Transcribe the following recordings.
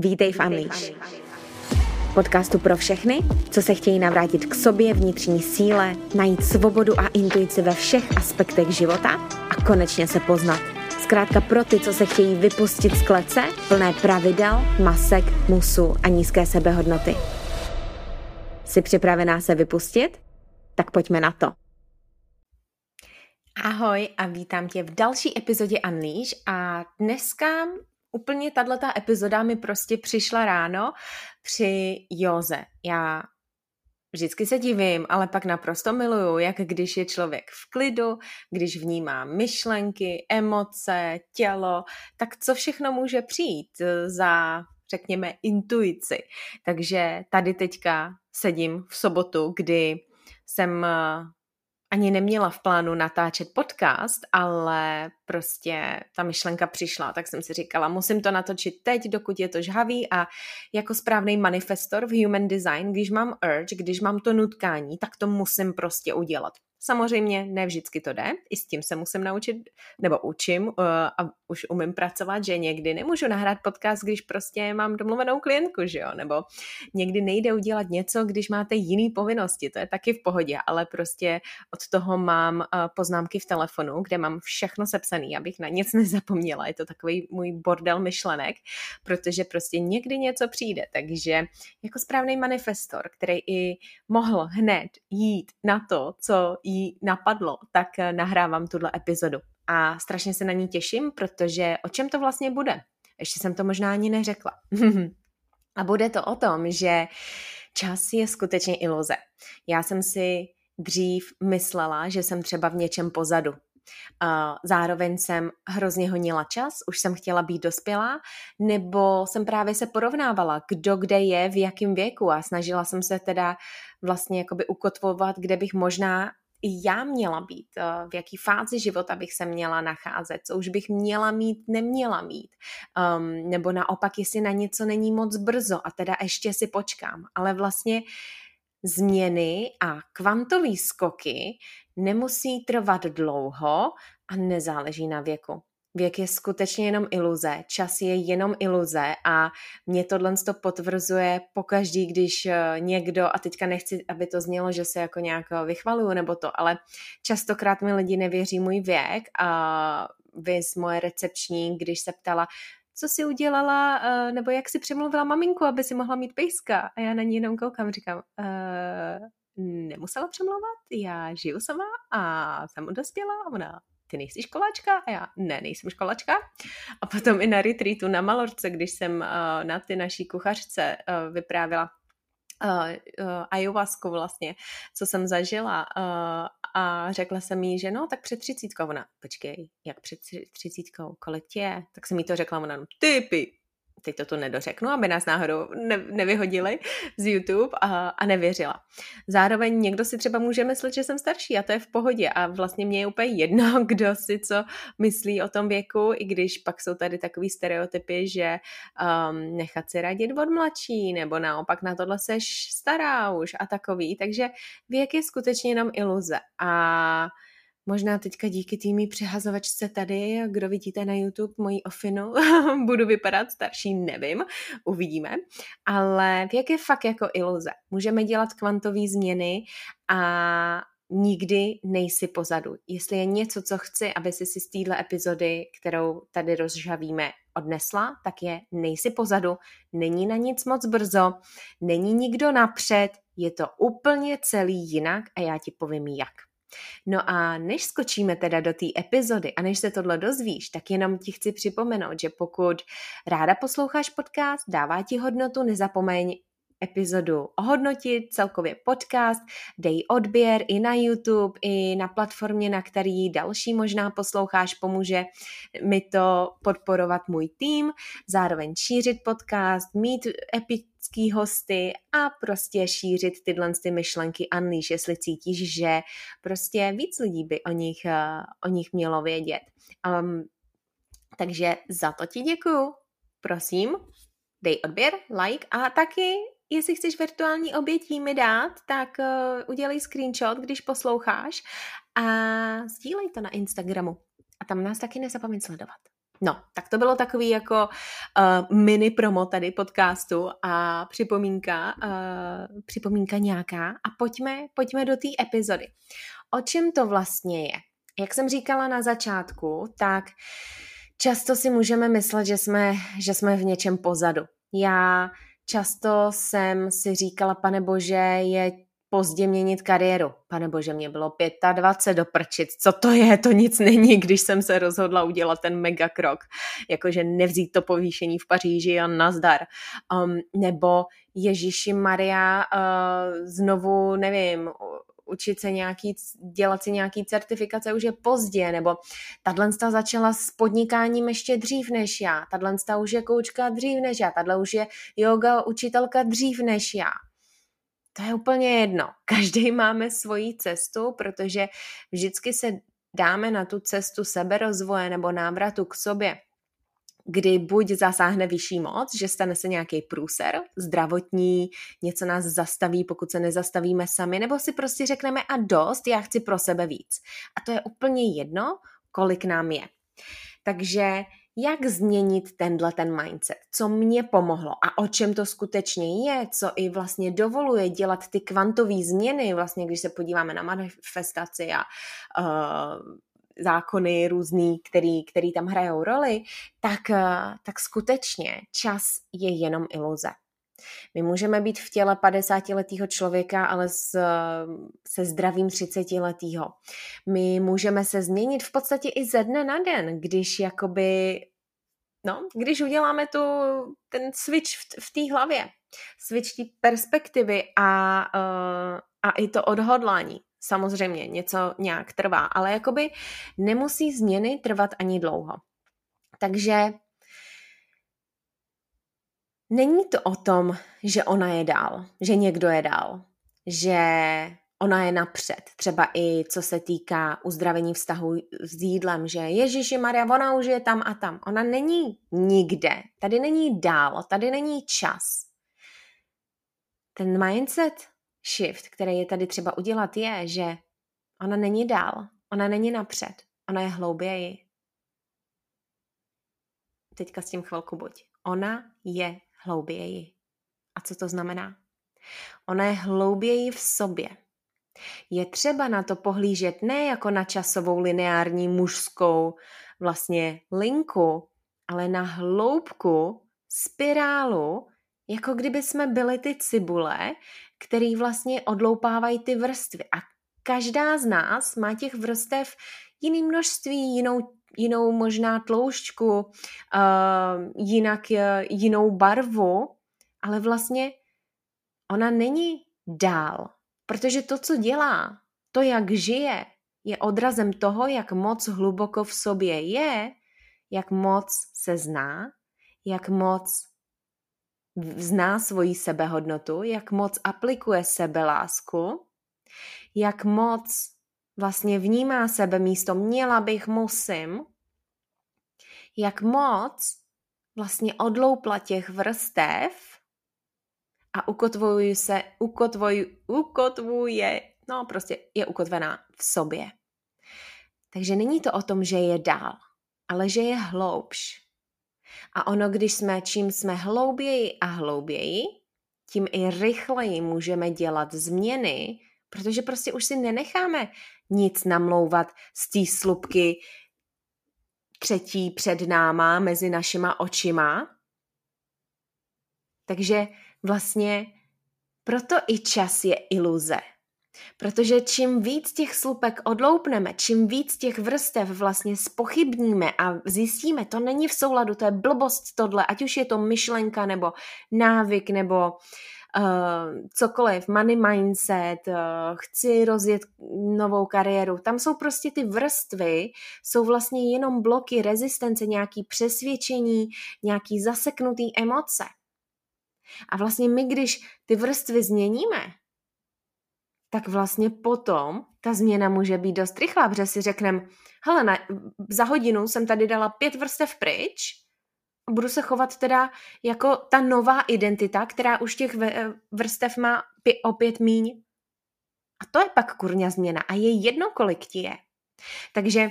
Vítej v Unleash. Podcastu pro všechny, co se chtějí navrátit k sobě, vnitřní síle, najít svobodu a intuici ve všech aspektech života a konečně se poznat. Zkrátka pro ty, co se chtějí vypustit z klece, plné pravidel, masek, musu a nízké sebehodnoty. Jsi připravená se vypustit? Tak pojďme na to. Ahoj a vítám tě v další epizodě Unleash a dneska úplně tato epizoda mi prostě přišla ráno při józe. Já vždycky se divím, ale pak naprosto miluju, jak když je člověk v klidu, když vnímá myšlenky, emoce, tělo, tak co všechno může přijít za, řekněme, intuici. Takže tady teďka sedím v sobotu, kdy jsem ani neměla v plánu natáčet podcast, ale prostě ta myšlenka přišla, tak jsem si říkala, musím to natočit teď, dokud je to žhavý a jako správný manifestor v Human Design, když mám urge, když mám to nutkání, tak to musím prostě udělat. Samozřejmě ne vždycky to jde, i s tím se musím naučit, nebo učím uh, a už umím pracovat, že někdy nemůžu nahrát podcast, když prostě mám domluvenou klientku, že jo, nebo někdy nejde udělat něco, když máte jiný povinnosti, to je taky v pohodě, ale prostě od toho mám uh, poznámky v telefonu, kde mám všechno sepsané, abych na nic nezapomněla, je to takový můj bordel myšlenek, protože prostě někdy něco přijde, takže jako správný manifestor, který i mohl hned jít na to, co jí napadlo, tak eh, nahrávám tuhle epizodu. A strašně se na ní těším, protože o čem to vlastně bude? Ještě jsem to možná ani neřekla. A bude to o tom, že čas je skutečně iluze. Já jsem si dřív myslela, že jsem třeba v něčem pozadu. Zároveň jsem hrozně honila čas, už jsem chtěla být dospělá, nebo jsem právě se porovnávala, kdo kde je, v jakém věku a snažila jsem se teda vlastně jakoby ukotvovat, kde bych možná já měla být, eh, v jaký fázi života bych se měla nacházet, co už bych měla mít, neměla mít, um, nebo naopak, jestli na něco není moc brzo a teda ještě si počkám. Ale vlastně změny a kvantové skoky nemusí trvat dlouho a nezáleží na věku. Věk je skutečně jenom iluze, čas je jenom iluze a mě tohle to potvrzuje pokaždý, když eh, někdo, a teďka nechci, aby to znělo, že se jako nějak eh, vychvaluju nebo to, ale častokrát mi lidi nevěří můj věk a vys moje recepční, když se ptala, co si udělala, eh, nebo jak si přemluvila maminku, aby si mohla mít pejska. A já na ní jenom koukám, říkám, uh, nemusela přemlouvat, já žiju sama a jsem dospěla ona ty nejsi školačka? A já, ne, nejsem školačka. A potom i na retreatu na Malorce, když jsem uh, na ty naší kuchařce uh, vyprávila uh, uh, ayahuasku vlastně, co jsem zažila uh, a řekla jsem jí, že no, tak před třicítkou. Ona, počkej, jak před třicítkou, kolik tě je? Tak jsem jí to řekla, ona, no, typy, teď to tu nedořeknu, aby nás náhodou ne, nevyhodili z YouTube a, a nevěřila. Zároveň někdo si třeba může myslet, že jsem starší a to je v pohodě. A vlastně mě je úplně jedno, kdo si co myslí o tom věku, i když pak jsou tady takový stereotypy, že um, nechat si radit od mladší nebo naopak na tohle seš stará už a takový, takže věk je skutečně jenom iluze. A Možná teďka díky týmí přehazovačce tady, kdo vidíte na YouTube moji ofinu, budu vypadat starší, nevím, uvidíme. Ale věk je fakt jako iluze. Můžeme dělat kvantové změny a nikdy nejsi pozadu. Jestli je něco, co chci, aby si si z téhle epizody, kterou tady rozžavíme, odnesla, tak je nejsi pozadu, není na nic moc brzo, není nikdo napřed, je to úplně celý jinak a já ti povím jak. No a než skočíme teda do té epizody a než se tohle dozvíš, tak jenom ti chci připomenout, že pokud ráda posloucháš podcast, dává ti hodnotu, nezapomeň epizodu ohodnotit, celkově podcast, dej odběr i na YouTube, i na platformě, na který další možná posloucháš, pomůže mi to podporovat můj tým, zároveň šířit podcast, mít epický hosty a prostě šířit tyhle ty myšlenky Unleash, jestli cítíš, že prostě víc lidí by o nich, uh, o nich mělo vědět. Um, takže za to ti děkuju. Prosím, dej odběr, like a taky jestli chceš virtuální obětí mi dát, tak uh, udělej screenshot, když posloucháš a sdílej to na Instagramu. A tam nás taky nezapomeň sledovat. No, tak to bylo takový jako uh, mini promo tady podcastu a připomínka, uh, připomínka nějaká a pojďme, pojďme do té epizody. O čem to vlastně je? Jak jsem říkala na začátku, tak často si můžeme myslet, že jsme, že jsme v něčem pozadu. Já často jsem si říkala, pane bože, je pozdě měnit kariéru. Pane bože, mě bylo 25 do prčic. Co to je? To nic není, když jsem se rozhodla udělat ten mega krok. Jakože nevzít to povýšení v Paříži a nazdar. Um, nebo Ježíši Maria uh, znovu, nevím, učit se nějaký, dělat si nějaký certifikace už je pozdě, nebo tahle začala s podnikáním ještě dřív než já, tahle už je koučka dřív než já, tahle už je yoga učitelka dřív než já. To je úplně jedno. Každý máme svoji cestu, protože vždycky se dáme na tu cestu seberozvoje nebo návratu k sobě kdy buď zasáhne vyšší moc, že stane se nějaký průser zdravotní, něco nás zastaví, pokud se nezastavíme sami, nebo si prostě řekneme a dost, já chci pro sebe víc. A to je úplně jedno, kolik nám je. Takže jak změnit tenhle ten mindset, co mě pomohlo a o čem to skutečně je, co i vlastně dovoluje dělat ty kvantové změny, vlastně když se podíváme na manifestaci a uh, zákony různý, který, který tam hrajou roli, tak, uh, tak skutečně čas je jenom iluze. My můžeme být v těle 50-letého člověka, ale s, se zdravím 30-letého. My můžeme se změnit v podstatě i ze dne na den, když jakoby, no, když uděláme tu, ten switch v, v té hlavě, switch té perspektivy a, uh, a i to odhodlání. Samozřejmě něco nějak trvá, ale jakoby nemusí změny trvat ani dlouho. Takže Není to o tom, že ona je dál, že někdo je dál, že ona je napřed. Třeba i co se týká uzdravení vztahu s jídlem, že Ježíši Maria, ona už je tam a tam. Ona není nikde. Tady není dál, tady není čas. Ten mindset shift, který je tady třeba udělat, je, že ona není dál, ona není napřed, ona je hlouběji. Teďka s tím chvilku buď. Ona je hlouběji. A co to znamená? Ona je hlouběji v sobě. Je třeba na to pohlížet ne jako na časovou lineární mužskou vlastně linku, ale na hloubku, spirálu, jako kdyby jsme byli ty cibule, který vlastně odloupávají ty vrstvy. A každá z nás má těch vrstev jiný množství, jinou jinou možná tloušťku, uh, jinak jinou barvu, ale vlastně ona není dál, protože to, co dělá, to, jak žije, je odrazem toho, jak moc hluboko v sobě je, jak moc se zná, jak moc zná svoji sebehodnotu, jak moc aplikuje sebelásku, jak moc vlastně vnímá sebe místo měla bych, musím, jak moc vlastně odloupla těch vrstev a ukotvuje se, ukotvuje, ukotvuje, no prostě je ukotvená v sobě. Takže není to o tom, že je dál, ale že je hloubš. A ono, když jsme, čím jsme hlouběji a hlouběji, tím i rychleji můžeme dělat změny, protože prostě už si nenecháme nic namlouvat z té slupky třetí před náma, mezi našima očima. Takže vlastně proto i čas je iluze. Protože čím víc těch slupek odloupneme, čím víc těch vrstev vlastně spochybníme a zjistíme, to není v souladu, to je blbost tohle, ať už je to myšlenka nebo návyk nebo uh, cokoliv, money mindset, uh, chci rozjet novou kariéru. Tam jsou prostě ty vrstvy, jsou vlastně jenom bloky rezistence, nějaký přesvědčení, nějaký zaseknutý emoce. A vlastně my, když ty vrstvy změníme, tak vlastně potom ta změna může být dost rychlá, protože si řekneme, hele, na, za hodinu jsem tady dala pět vrstev pryč, budu se chovat teda jako ta nová identita, která už těch vrstev má opět míň. A to je pak kurňa změna a je jedno, kolik ti je. Takže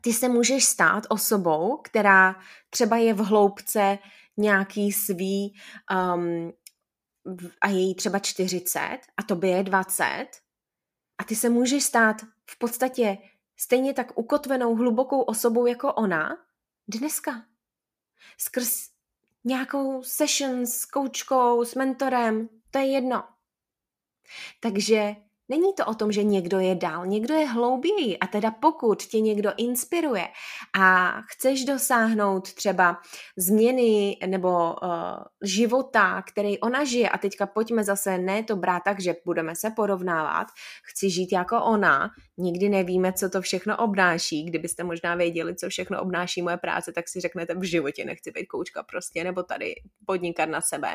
ty se můžeš stát osobou, která třeba je v hloubce nějaký svý um, a je jí třeba 40 a tobě je 20 a ty se můžeš stát v podstatě stejně tak ukotvenou hlubokou osobou jako ona dneska. Skrz nějakou session s koučkou, s mentorem, to je jedno. Takže Není to o tom, že někdo je dál, někdo je hlouběji a teda pokud tě někdo inspiruje a chceš dosáhnout třeba změny nebo uh, života, který ona žije a teďka pojďme zase ne to brát tak, že budeme se porovnávat, chci žít jako ona, nikdy nevíme, co to všechno obnáší, kdybyste možná věděli, co všechno obnáší moje práce, tak si řeknete v životě nechci být koučka prostě, nebo tady podnikat na sebe.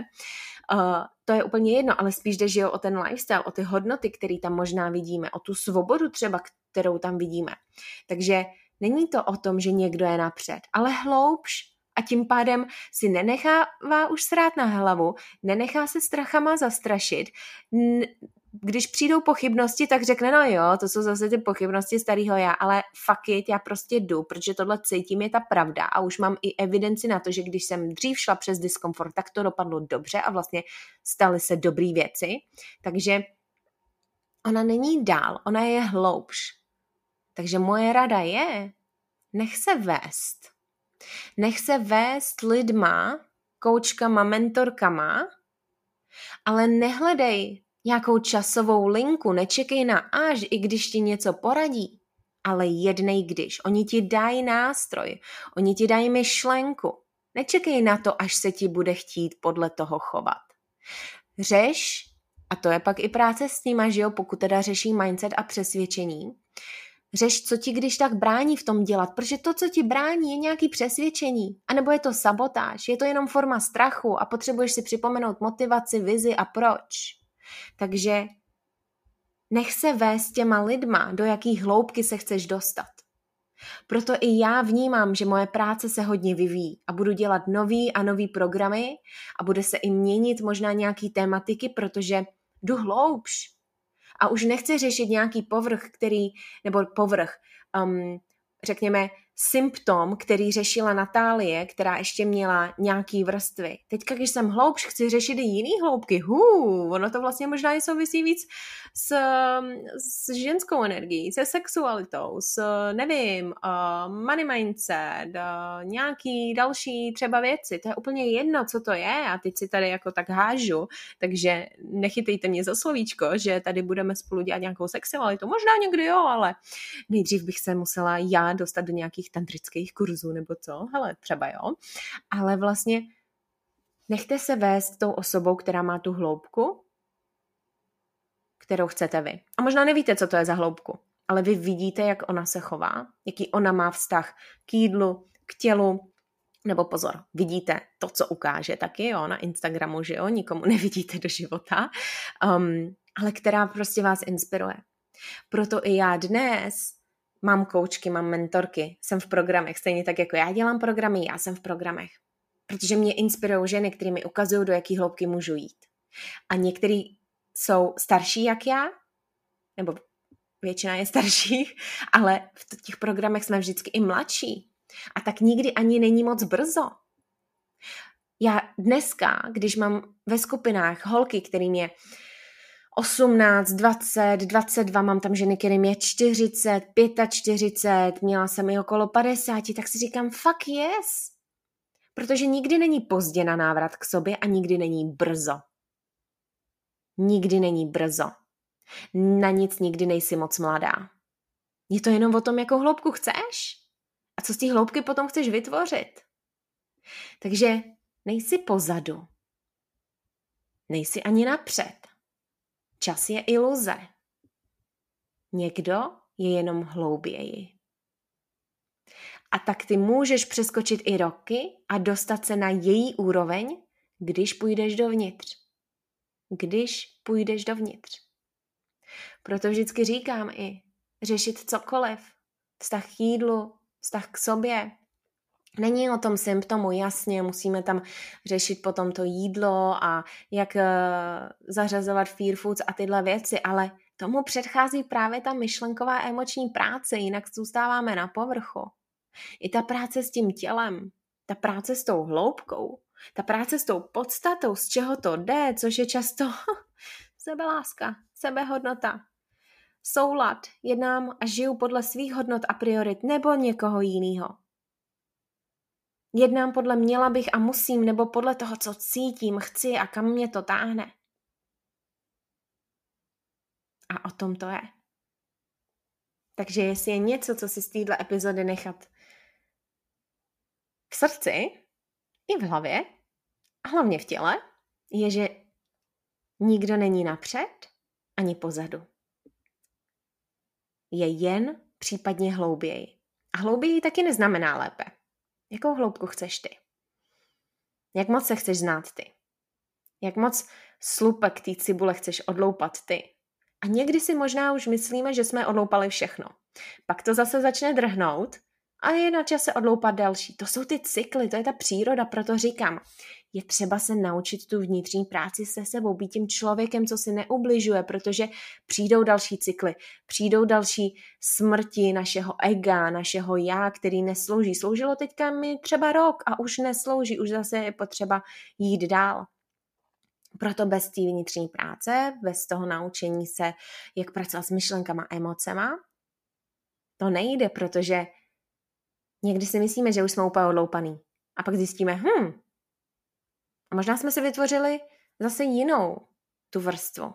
Uh, to je úplně jedno, ale spíš jde, o ten lifestyle, o ty hodnoty, které tam možná vidíme, o tu svobodu třeba, kterou tam vidíme. Takže není to o tom, že někdo je napřed, ale hloubš a tím pádem si nenechává už srát na hlavu, nenechá se strachama zastrašit, když přijdou pochybnosti, tak řekne, no jo, to jsou zase ty pochybnosti starého já, ale fuck it, já prostě jdu, protože tohle cítím je ta pravda a už mám i evidenci na to, že když jsem dřív šla přes diskomfort, tak to dopadlo dobře a vlastně staly se dobré věci. Takže ona není dál, ona je hloubš. Takže moje rada je, nech se vést. Nech se vést lidma, koučkama, mentorkama, ale nehledej nějakou časovou linku, nečekej na až, i když ti něco poradí, ale jednej když. Oni ti dají nástroj, oni ti dají myšlenku. Nečekej na to, až se ti bude chtít podle toho chovat. Řeš, a to je pak i práce s nima, že jo, pokud teda řeší mindset a přesvědčení, řeš, co ti když tak brání v tom dělat, protože to, co ti brání, je nějaký přesvědčení, anebo je to sabotáž, je to jenom forma strachu a potřebuješ si připomenout motivaci, vizi a proč. Takže nech se vést těma lidma, do jakých hloubky se chceš dostat. Proto i já vnímám, že moje práce se hodně vyvíjí a budu dělat nový a nový programy a bude se i měnit možná nějaký tématiky, protože jdu hloubš. A už nechci řešit nějaký povrch, který, nebo povrch, um, řekněme, symptom, který řešila Natálie, která ještě měla nějaký vrstvy. Teďka, když jsem hloubš, chci řešit i jiný hloubky. Hů, ono to vlastně možná i souvisí víc s, s ženskou energií, se sexualitou, s, nevím, uh, money mindset, uh, nějaký další třeba věci. To je úplně jedno, co to je a teď si tady jako tak hážu, takže nechytejte mě za slovíčko, že tady budeme spolu dělat nějakou sexualitu. Možná někdy jo, ale nejdřív bych se musela já dostat do nějakých tantrických kurzů nebo co, hele, třeba jo, ale vlastně nechte se vést tou osobou, která má tu hloubku, kterou chcete vy. A možná nevíte, co to je za hloubku, ale vy vidíte, jak ona se chová, jaký ona má vztah k jídlu, k tělu, nebo pozor, vidíte to, co ukáže taky, jo, na Instagramu, že jo, nikomu nevidíte do života, um, ale která prostě vás inspiruje. Proto i já dnes mám koučky, mám mentorky, jsem v programech, stejně tak jako já dělám programy, já jsem v programech. Protože mě inspirují ženy, které mi ukazují, do jaký hloubky můžu jít. A některý jsou starší jak já, nebo většina je starších, ale v těch programech jsme vždycky i mladší. A tak nikdy ani není moc brzo. Já dneska, když mám ve skupinách holky, kterým je 18, 20, 22, mám tam ženy, kterým je 40, 45, měla jsem i okolo 50, tak si říkám, fuck yes. Protože nikdy není pozdě na návrat k sobě a nikdy není brzo. Nikdy není brzo. Na nic nikdy nejsi moc mladá. Je to jenom o tom, jakou hloubku chceš a co z té hloubky potom chceš vytvořit. Takže nejsi pozadu. Nejsi ani napřed. Čas je iluze. Někdo je jenom hlouběji. A tak ty můžeš přeskočit i roky a dostat se na její úroveň, když půjdeš dovnitř. Když půjdeš dovnitř. Proto vždycky říkám i řešit cokoliv. Vztah k jídlu, vztah k sobě, Není o tom symptomu, jasně, musíme tam řešit potom to jídlo a jak uh, zařazovat fear foods a tyhle věci, ale tomu předchází právě ta myšlenková emoční práce, jinak zůstáváme na povrchu. I ta práce s tím tělem, ta práce s tou hloubkou, ta práce s tou podstatou, z čeho to jde, což je často sebeláska, sebehodnota, soulad, jednám a žiju podle svých hodnot a priorit nebo někoho jiného. Jednám podle měla bych a musím, nebo podle toho, co cítím, chci a kam mě to táhne. A o tom to je. Takže jestli je něco, co si z téhle epizody nechat v srdci i v hlavě, a hlavně v těle, je, že nikdo není napřed ani pozadu. Je jen případně hlouběji. A hlouběji taky neznamená lépe. Jakou hloubku chceš ty? Jak moc se chceš znát ty? Jak moc slupek té cibule chceš odloupat ty? A někdy si možná už myslíme, že jsme odloupali všechno. Pak to zase začne drhnout a je na čase odloupat další. To jsou ty cykly, to je ta příroda, proto říkám, je třeba se naučit tu vnitřní práci se sebou, být tím člověkem, co si neubližuje, protože přijdou další cykly, přijdou další smrti našeho ega, našeho já, který neslouží. Sloužilo teďka mi třeba rok a už neslouží, už zase je potřeba jít dál. Proto bez té vnitřní práce, bez toho naučení se, jak pracovat s myšlenkama, emocema, to nejde, protože někdy si myslíme, že už jsme úplně odloupaný. A pak zjistíme, hm, a možná jsme si vytvořili zase jinou tu vrstvu.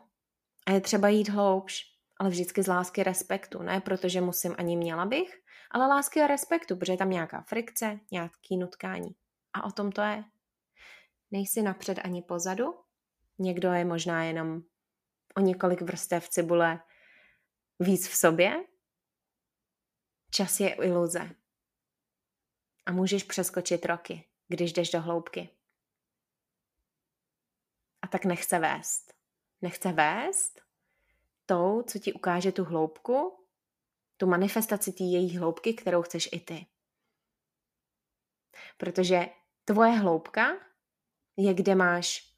A je třeba jít hloubš, ale vždycky z lásky respektu. Ne protože musím ani měla bych, ale lásky a respektu, protože je tam nějaká frikce, nějaký nutkání. A o tom to je. Nejsi napřed ani pozadu. Někdo je možná jenom o několik vrstev cibule víc v sobě. Čas je iluze. A můžeš přeskočit roky, když jdeš do hloubky a tak nechce vést. Nechce vést tou, co ti ukáže tu hloubku, tu manifestaci té její hloubky, kterou chceš i ty. Protože tvoje hloubka je, kde máš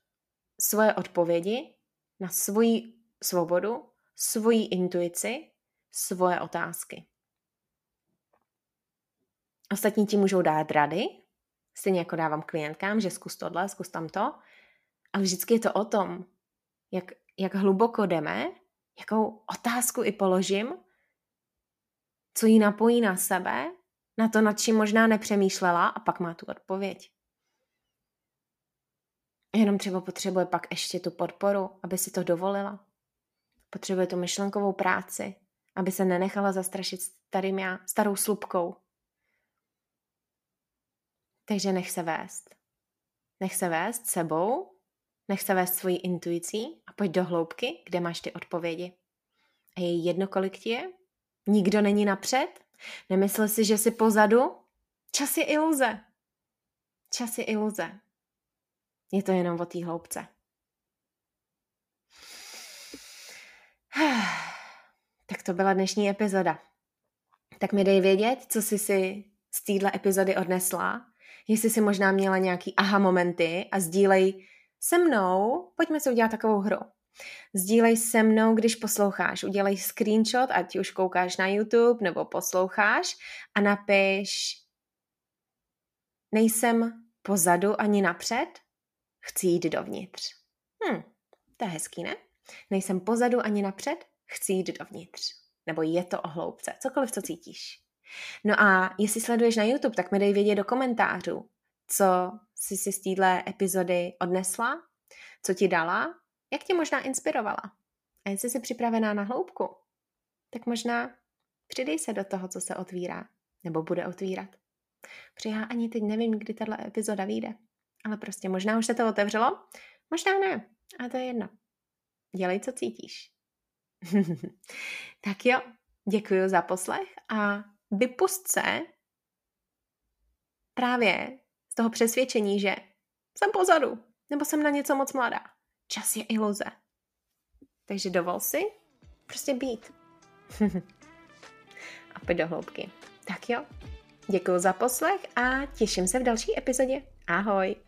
svoje odpovědi na svoji svobodu, svoji intuici, svoje otázky. Ostatní ti můžou dát rady, stejně jako dávám klientkám, že zkus tohle, zkus tamto, ale vždycky je to o tom, jak, jak hluboko jdeme, jakou otázku i položím, co jí napojí na sebe, na to, nad čím možná nepřemýšlela a pak má tu odpověď. Jenom třeba potřebuje pak ještě tu podporu, aby si to dovolila. Potřebuje tu myšlenkovou práci, aby se nenechala zastrašit starým já, starou slupkou. Takže nech se vést. Nech se vést sebou Nech se vést svojí intuicí a pojď do hloubky, kde máš ty odpovědi. A je jedno, kolik ti je? Nikdo není napřed? Nemysl si, že jsi pozadu? Čas je iluze. Čas je iluze. Je to jenom o té hloubce. Tak to byla dnešní epizoda. Tak mi dej vědět, co jsi si z téhle epizody odnesla, jestli jsi možná měla nějaký aha momenty a sdílej se mnou, pojďme si udělat takovou hru. Sdílej se mnou, když posloucháš. Udělej screenshot, ať už koukáš na YouTube nebo posloucháš a napiš nejsem pozadu ani napřed, chci jít dovnitř. Hm, to je hezký, ne? Nejsem pozadu ani napřed, chci jít dovnitř. Nebo je to o hloubce, cokoliv, co cítíš. No a jestli sleduješ na YouTube, tak mi dej vědět do komentářů, co jsi si z téhle epizody odnesla, co ti dala, jak tě možná inspirovala. A jestli jsi připravená na hloubku, tak možná přidej se do toho, co se otvírá, nebo bude otvírat. Protože já ani teď nevím, kdy tahle epizoda vyjde. Ale prostě možná už se to otevřelo, možná ne. A to je jedno. Dělej, co cítíš. tak jo, děkuji za poslech a vypust se právě toho přesvědčení, že jsem pozadu, nebo jsem na něco moc mladá. Čas je iluze. Takže dovol si prostě být. a pojď do hloubky. Tak jo, děkuji za poslech a těším se v další epizodě. Ahoj!